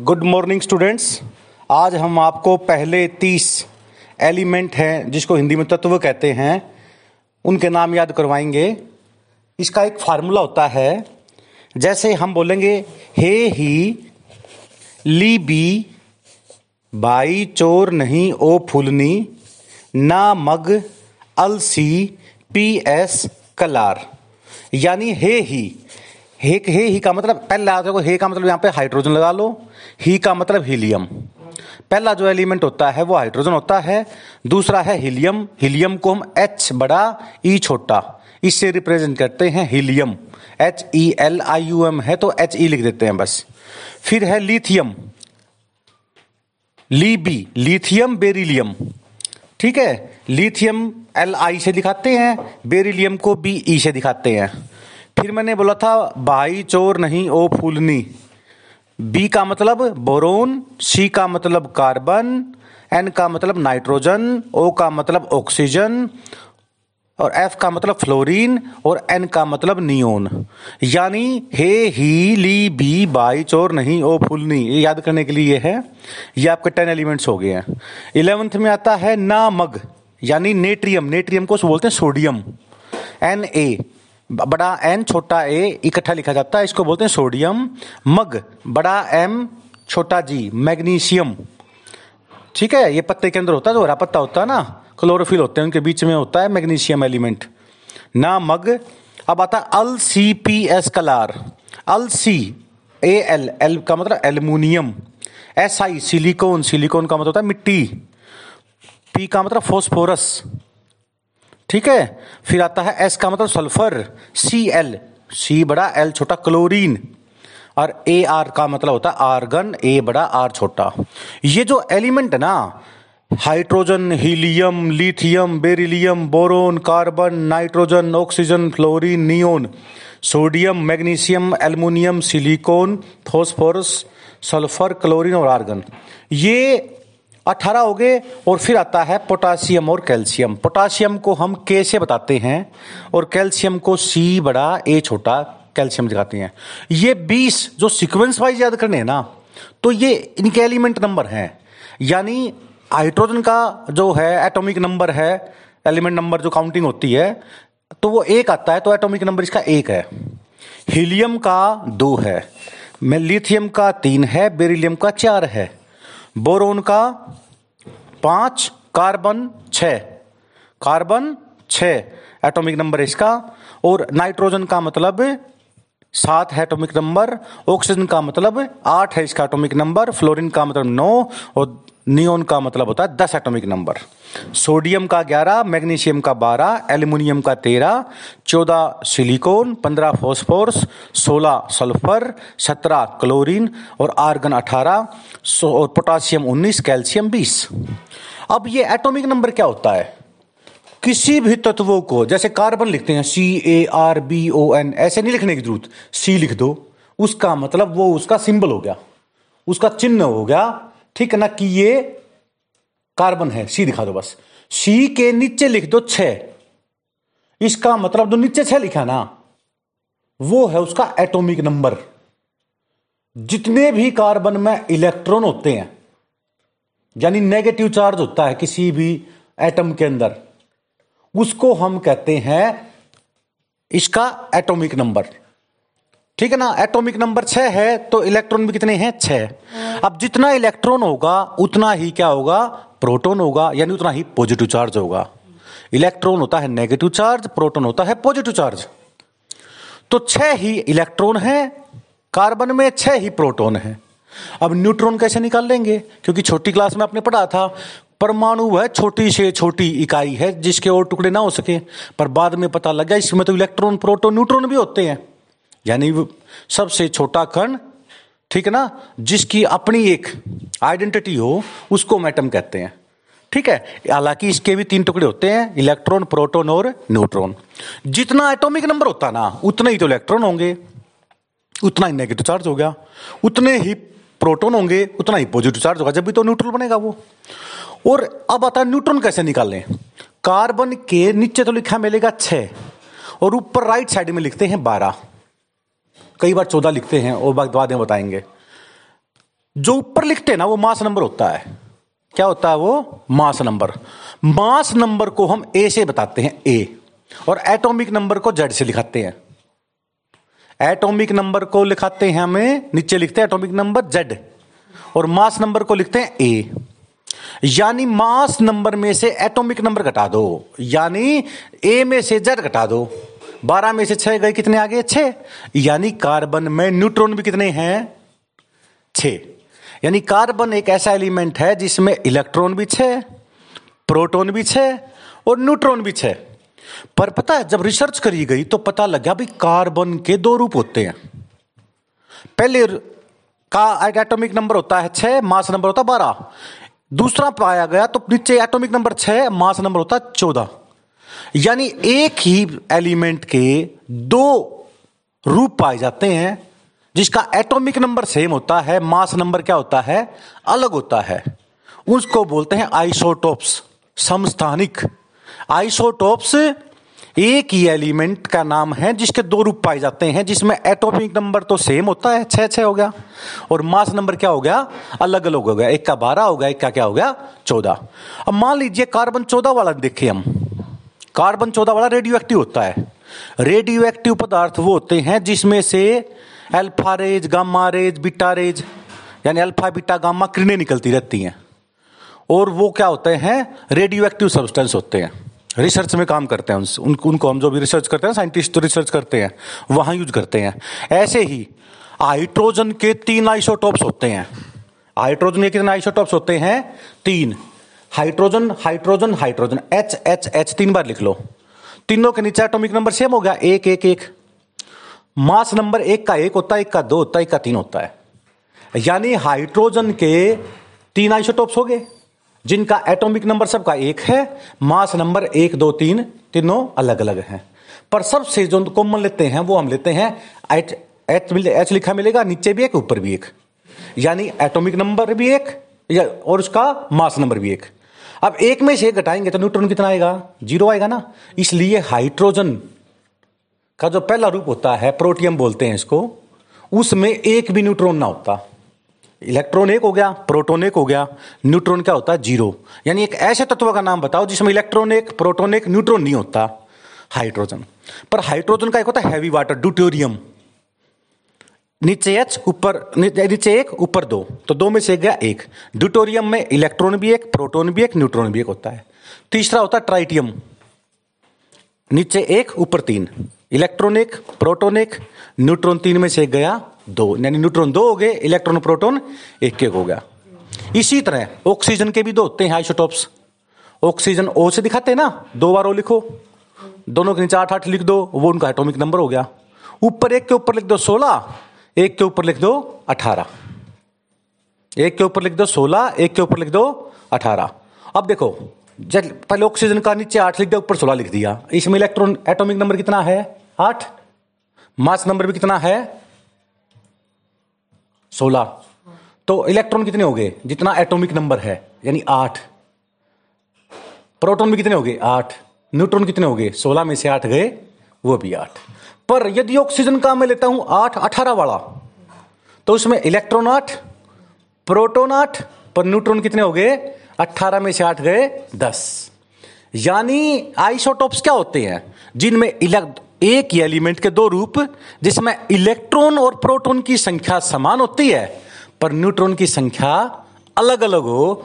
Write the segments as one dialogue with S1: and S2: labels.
S1: Good morning students आज हम आपको पहले तीस एलिमेंट हैं जिसको हिंदी में तत्व कहते हैं। उनके नाम याद करवाएँगे। इसका एक फार्मूला होता है, जैसे हम बोलेंगे, हे ही, ली बी, बाई चोर नहीं, ओ फुलनी, ना मग, अलसी, पी एस, कलार। यानी हे ही हे हे, ही का मतलब पहले देखो हे का मतलब यहाँ पे हाइड्रोजन लगा लो, ही का मतलब हीलियम पहला जो एलिमेंट होता है, वो हाइड्रोजन होता है, दूसरा है हीलियम हीलियम को हम एच बड़ा ई छोटा, इससे रिप्रेजेंट करते हैं helium H E L I U M है तो एच ई लिख देते हैं बस. फिर है lithium Li B lithium beryllium ठीक है? लिथियम एल आई से दिखाते हैं बेरिलियम को बी ई से दिखाते हैं. फिर मैंने बोला था, भाई चोर नहीं, ओ फूलनी। बी का मतलब बोरोन सी का मतलब कार्बन एन का मतलब नाइट्रोजन ओ का मतलब ऑक्सीजन, और एफ़ का मतलब फ्लोरीन, और एन का मतलब नियोन। यानी, हे, ही, ली, बी बाई चोर नहीं, ओ फुलनी। ये याद करने के लिए ये है। ये आपके टेन एलिमेंट्स हो गए हैं। इलेवेंथ में आता है ना मग यानी नेट्रियम। नेट्रियम को बोलते हैं सोडियम। एन ए बड़ा एन छोटा ए इकट्ठा लिखा जाता है, इसको बोलते हैं सोडियम, मग, बड़ा एम छोटा जी, मैग्नीशियम। ठीक है, ये पत्ते के अंदर होता है जो हरा पत्ता होता है ना, क्लोरोफिल होते हैं, उनके बीच में होता है मैग्नीशियम एलिमेंट। ना मग, अब आता है Al C P S colour. Al Si, A L L का मतलब aluminium. S I, silicon silicon का मतलब होता है मिट्टी। पी का मतलब फोस्फोरस। ठीक है? फिर आता है एस का मतलब सल्फ़र सी एल सी बड़ा एल छोटा क्लोरीन और ए आर का मतलब होता है आर्गन ए बड़ा आर छोटा. ये जो एलिमेंट है ना hydrogen helium lithium beryllium boron carbon nitrogen oxygen fluorine neon sodium magnesium aluminium silicon phosphorus sulphur chlorine और आर्गन ये अठारह हो गए और फिर आता है पोटासियम और कैल्शियम। पोटासियम को हम के से बताते हैं? और कैल्शियम को सी बड़ा ए छोटा कैल्शियम दिखाते हैं। ये बीस जो सिक्वेंस वाइज याद करने हैं ना तो ये इनके एलिमेंट नंबर हैं। यानी हाइड्रोजन का जो है एटॉमिक नंबर है एलिमेंट नंबर जो काउंटिंग होती है तो वो एक आता है तो एटॉमिक नंबर इसका एक है। हीलियम का दो है लिथियम का तीन है बेरिलियम का चार है। बोरोन का पाँच, कार्बन छ कार्बन छ एटॉमिक नंबर इसका। और नाइट्रोजन का मतलब सात है एटॉमिक नंबर, ऑक्सीजन का मतलब आठ है इसका एटॉमिक नंबर, फ्लोरीन का मतलब नौ, और नियोन का मतलब होता है दस एटॉमिक नंबर सोडियम का ग्यारह मैग्नीशियम का बारह एल्यूमिनियम का तेरह, चौदह सिलिकॉन पंद्रह फॉस्फोरस सोलह सल्फ़र सत्रह क्लोरीन और आर्गन अठारह और पोटासियम उन्नीस कैल्शियम बीस. अब ये एटॉमिक नंबर क्या होता है? किसी भी तत्वों को, जैसे कार्बन लिखते हैं C A R B O N ऐसे नहीं लिखने की ज़रूरत. सी लिख दो. उसका मतलब वो उसका सिंबल हो गया. उसका चिन्ह हो गया. ठीक है ना कि ये कार्बन है सी दिखा दो बस। सी के नीचे लिख दो छ इसका मतलब जो नीचे छ लिखा ना, वो है उसका एटॉमिक नंबर जितने भी कार्बन में इलेक्ट्रॉन होते हैं, यानी नेगेटिव चार्ज होता है किसी भी एटम के अंदर, उसको हम कहते हैं इसका एटॉमिक नंबर ठीक है ना? एटॉमिक नंबर छह है तो इलेक्ट्रॉन भी कितने हैं? छह। अब जितना इलेक्ट्रॉन होगा उतना ही क्या होगा? प्रोटॉन होगा यानी उतना ही पॉजिटिव चार्ज होगा। इलेक्ट्रॉन होता है नेगेटिव चार्ज प्रोटॉन होता है पॉजिटिव चार्ज तो छह ही इलेक्ट्रॉन है कार्बन में छह ही प्रोटॉन है। अब न्यूट्रॉन कैसे निकाल लेंगे? क्योंकि छोटी क्लास में आपने पढ़ा था परमाणु वह छोटी से छोटी इकाई है जिसके और टुकड़े ना हो सके पर बाद में पता लगा इसमें तो इलेक्ट्रॉन प्रोटॉन न्यूट्रॉन भी होते हैं। यानी सबसे छोटा कण, ठीक है ना, जिसकी अपनी एक आइडेंटिटी हो, उसको मैटम कहते हैं। ठीक है? हालाँकि इसके भी तीन टुकड़े होते हैं, इलेक्ट्रॉन, प्रोटॉन और न्यूट्रॉन। जितना एटॉमिक नंबर होता ना, उतने ही तो इलेक्ट्रॉन होंगे। उतना ही नेगेटिव चार्ज हो गया। उतने ही प्रोटॉन होंगे, उतना ही पॉजिटिव चार्ज होगा। जब भी तो न्यूट्रल बनेगा वो। और अब आता है न्यूट्रॉन कैसे निकालें कार्बन के नीचे तो लिखा मिलेगा छह, और ऊपर राइट साइड में लिखते हैं बारह। कई बार चौदह लिखते हैं और बाद में बताएँगे। जो ऊपर लिखते हैं ना, वो मास नंबर होता है। क्या होता है वो? Mass number. मास नंबर को हम ए से बताते हैं ए और एटॉमिक नंबर को जेड से लिखाते हैं। एटॉमिक नंबर को लिखाते हैं हमें, नीचे लिखते हैं एटॉमिक नंबर जेड और मास नंबर को लिखते हैं ए यानी मास नंबर में से एटॉमिक नंबर घटा दो। यानी ए में से जेड घटा दो। बारह में से छह गए कितने आगे? छह। यानी कार्बन में न्यूट्रॉन भी कितने हैं? छह। यानी कार्बन एक ऐसा एलिमेंट है जिसमें इलेक्ट्रॉन भी छह, प्रोटॉन भी छह और न्यूट्रॉन भी छह। पर पता है, जब रिसर्च करी गई तो पता लगा भाई कार्बन के दो रूप होते हैं। पहले का एटॉमिक नंबर होता है छह मास नंबर होता है बारह। दूसरा पाया गया तो नीचे एटॉमिक नंबर छह मास नंबर होता है चौदह। यानी एक ही एलिमेंट के दो रूप पाए जाते हैं, जिसका एटॉमिक नंबर सेम होता है, मास नंबर क्या होता है? अलग होता है। उसको बोलते हैं आइसोटोप्स, समस्थानिक। आइसोटोप्स एक ही एलिमेंट का नाम है, जिसके दो रूप पाए जाते हैं, जिसमें एटॉमिक नंबर तो सेम होता है छह छह हो गया। और मास नंबर क्या हो गया? अलग अलग हो गया। एक का बारह हो गया, एक का क्या हो गया? चौदह। अब मान लीजिए कार्बन चौदह वाला देखिए हम। कार्बन चौदह वाला रेडियो एक्टिव होता है। रेडियो एक्टिव पदार्थ वो होते हैं जिसमें से alpha rays gamma rays beta rays यानी अल्फ़ा बीटा गामा किरणें निकलती रहती हैं। और वो क्या होते हैं? रेडियो एक्टिव सब्सटेंस होते हैं। रिसर्च में काम करते हैं उन, उनको हम जो भी रिसर्च करते हैं साइंटिस्ट तो रिसर्च करते हैं वहाँ यूज़ करते हैं। ऐसे ही हाइड्रोजन के तीन आइसोटॉप्स होते हैं। हाइड्रोजन के कितने आइसोटॉप्स होते हैं? तीन। Hydrogen hydrogen hydrogen H H H तीन बार लिख लो। तीनों के नीचे एटॉमिक नंबर सेम हो गया, एक एक एक। मास नंबर एक का एक होता है, एक का दो होता है, एक का तीन होता है। यानी हाइड्रोजन के तीन आइसोटॉप्स हो गए, जिनका एटॉमिक नंबर सबका एक है मास नंबर एक, दो, तीन, तीनों अलग अलग हैं। पर सबसे जो कॉमन लेते हैं, वो हम लेते हैं एच एच मिले एच लिखा मिलेगा, नीचे भी एक, ऊपर भी एक। यानी एटॉमिक नंबर भी एक, या और उसका मास नंबर भी एक। अब एक में से घटाएँगे तो न्यूट्रॉन कितना आएगा? ज़ीरो आएगा ना। इसलिए हाइड्रोजन का जो पहला रूप होता है, प्रोटियम बोलते हैं इसको, उसमें एक भी न्यूट्रॉन ना होता। इलेक्ट्रॉन एक हो गया, प्रोटोन एक हो गया, न्यूट्रॉन क्या होता? है ज़ीरो। यानी एक ऐसे तत्व का नाम बताओ जिसमें इलेक्ट्रॉन एक, प्रोटोन एक, न्यूट्रॉन नहीं होता। हाइड्रोजन। पर हाइड्रोजन का एक होता है हैवी वाटर, ड्यूटोरियम। नीचे एच ऊपर नीचे एक, ऊपर दो। तो दो में से गया एक। ड्यूटोरियम में इलेक्ट्रॉन भी एक, प्रोटोन भी एक, न्यूट्रॉन भी एक होता है। तीसरा होता है ट्राइटियम। नीचे एक, ऊपर तीन। इलेक्ट्रॉन एक, प्रोटोन एक, न्यूट्रॉन तीन में से गया दो। यानी न्यूट्रॉन दो हो गए, इलेक्ट्रॉन प्रोटॉन एक एक हो गया। इसी तरह ऑक्सीजन के भी दो, होते हैं आइसोटॉप्स। ऑक्सीजन ओ से दिखाते हैं ना, दो बार ओ लिखो। दोनों के नीचे आठ आठ लिख दो, वो उनका एटॉमिक नंबर हो गया। ऊपर एक के ऊपर लिख दो सोलह एक के ऊपर लिख दो अठारह। एक के ऊपर लिख दो सोलह, एक के ऊपर लिख दो अठारह। अब देखो जब पहले ऑक्सीजन का नीचे आठ लिख दिया ऊपर सोलह लिख दिया। इसमें इलेक्ट्रॉन एटॉमिक नंबर कितना है? आठ। मास नंबर भी कितना है? सोलह। तो इलेक्ट्रॉन कितने हो गए? जितना एटॉमिक नंबर है, यानी आठ। प्रोटॉन भी कितने हो गए? आठ। न्यूट्रॉन कितने हो गए? सोलह में से आठ गए, वो भी आठ। पर यदि ऑक्सीजन का मैं लेता हूँ? आठ, अठारह वाला। तो उसमें इलेक्ट्रॉन आठ प्रोटोन आठ पर न्यूट्रॉन कितने हो गए? अट्ठारह में से आठ गए दस। यानी आइसोटॉप्स क्या होते हैं? जिनमें एक ही एलिमेंट के दो रूप, जिसमें इलेक्ट्रॉन और प्रोटॉन की संख्या समान होती है, पर न्यूट्रॉन की संख्या अलग अलग हो,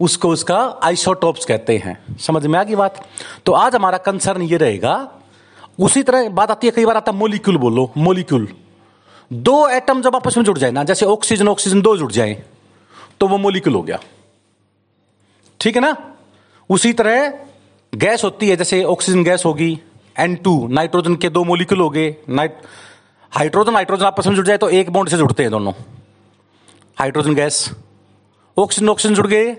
S1: उसको उसका आइसोटॉप्स कहते हैं। समझ में आ गई बात? तो आज हमारा कंसर्न ये रहेगा उसी तरह बात आती है कई बार आता है मोलिक्यूल बोलो मोलिक्यूल दो एटम जब आपस में जुड़ जाए ना, जैसे ऑक्सीजन ऑक्सीजन दो जुड़ जाए तो वो मोलिक्यूल हो गया। ठीक है ना? उसी तरह गैस होती है, जैसे ऑक्सीजन गैस होगी एन टू नाइट्रोजन के दो मोलिक्यूल हो गए हाइड्रोजन नाइट्रोजन आपस में जुड़ जाए तो एक बॉन्ड से जुड़ते हैं दोनों। हाइड्रोजन गैस ऑक्सीजन ऑक्सीजन जुड़ गए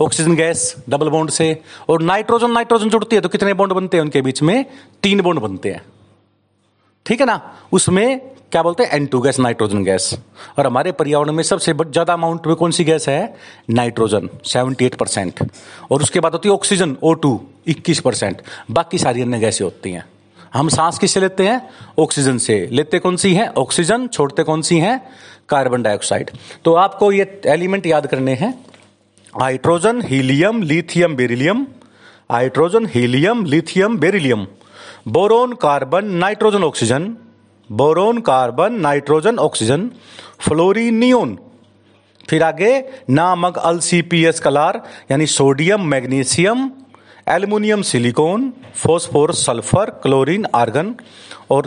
S1: ऑक्सीजन गैस डबल बॉन्ड से, और नाइट्रोजन नाइट्रोजन जुड़ती है तो कितने बॉन्ड बनते हैं उनके बीच में? तीन बॉन्ड बनते हैं। ठीक है ना? उसमें क्या बोलते हैं? N two gas nitrogen gas और हमारे पर्यावरण में सबसे ज़्यादा अमाउंट में कौन सी गैस है? नाइट्रोजन सेवेंटी एट परसेंट और उसके बाद होती है ऑक्सीजन ओ टू इक्कीस परसेंट बाकी सारी अन्य गैसें होती हैं। हम सांस किससे लेते हैं? ऑक्सीजन से। लेते कौन सी हैं? ऑक्सीजन छोड़ते कौन सी हैं? कार्बन डाइऑक्साइड तो आपको ये एलिमेंट याद करने हैं। Hydrogen, helium, lithium, beryllium. Hydrogen, helium, lithium, beryllium. Boron, carbon, nitrogen, oxygen. Boron, carbon, nitrogen, oxygen. Fluorine neon फिर आगे, नामक अल सी पी एस कलार यानी sodium, magnesium, aluminium, silicon phosphor sulphur, chlorine, argon और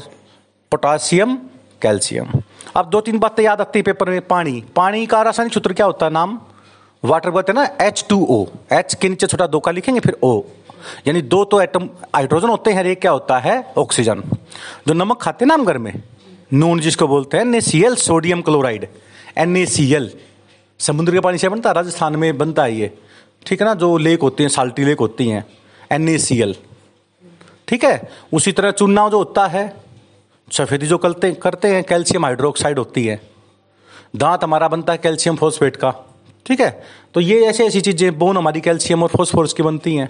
S1: पोटासियम कैल्शियम। अब दो तीन बातें याद रखती है पेपर में, पानी। पानी का रासायनिक सूत्र क्या होता है? नाम? वाटर बोलते हैं ना एच टू ओ एच के नीचे छोटा दो का लिखेंगे, फिर ओ यानी दो तो एटम हाइड्रोजन होते हैं एक क्या होता है? ऑक्सीजन जो नमक खाते हैं ना हम घर में, नून जिसको बोलते हैं एन सोडियम क्लोराइड एन समुद्र के पानी से बनता है, राजस्थान में बनता है ये। ठीक है ना, जो लेक होती हैं साल्टी लेक होती हैं एन ठीक है, उसी तरह चूना जो होता है, सफेदी जो करते करते हैं, कैल्शियम हाइड्रोक्साइड होती है। दांत हमारा बनता है कैल्शियम फॉस्फेट का। ठीक है? तो ये ऐसी ऐसी चीज़ें बोन हमारी कैल्शियम और फॉस्फोरस की बनती हैं।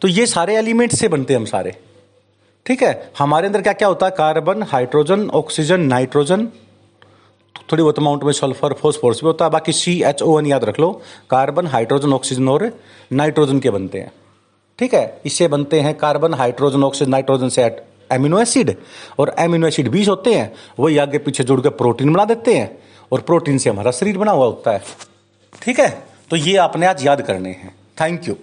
S1: तो ये सारे एलिमेंट से बनते हैं हम सारे। ठीक है? हमारे अंदर क्या क्या होता है? कार्बन हाइड्रोजन ऑक्सीजन नाइट्रोजन थोड़ी बहुत अमाउंट में सल्फ़र फॉस्फोरस भी होता है। बाकी सी एच ओ एन याद रख लो। कार्बन हाइड्रोजन ऑक्सीजन और नाइट्रोजन के बनते हैं। ठीक है? इससे बनते हैं कार्बन हाइड्रोजन ऑक्सीजन नाइट्रोजन से एमिनो एसिड और एमिनो एसिड बीस होते हैं, वही आगे पीछे जुड़ के प्रोटीन बना देते हैं। और प्रोटीन से हमारा शरीर बना हुआ होता है। ठीक है? तो ये आपने आज याद करने हैं। Thank you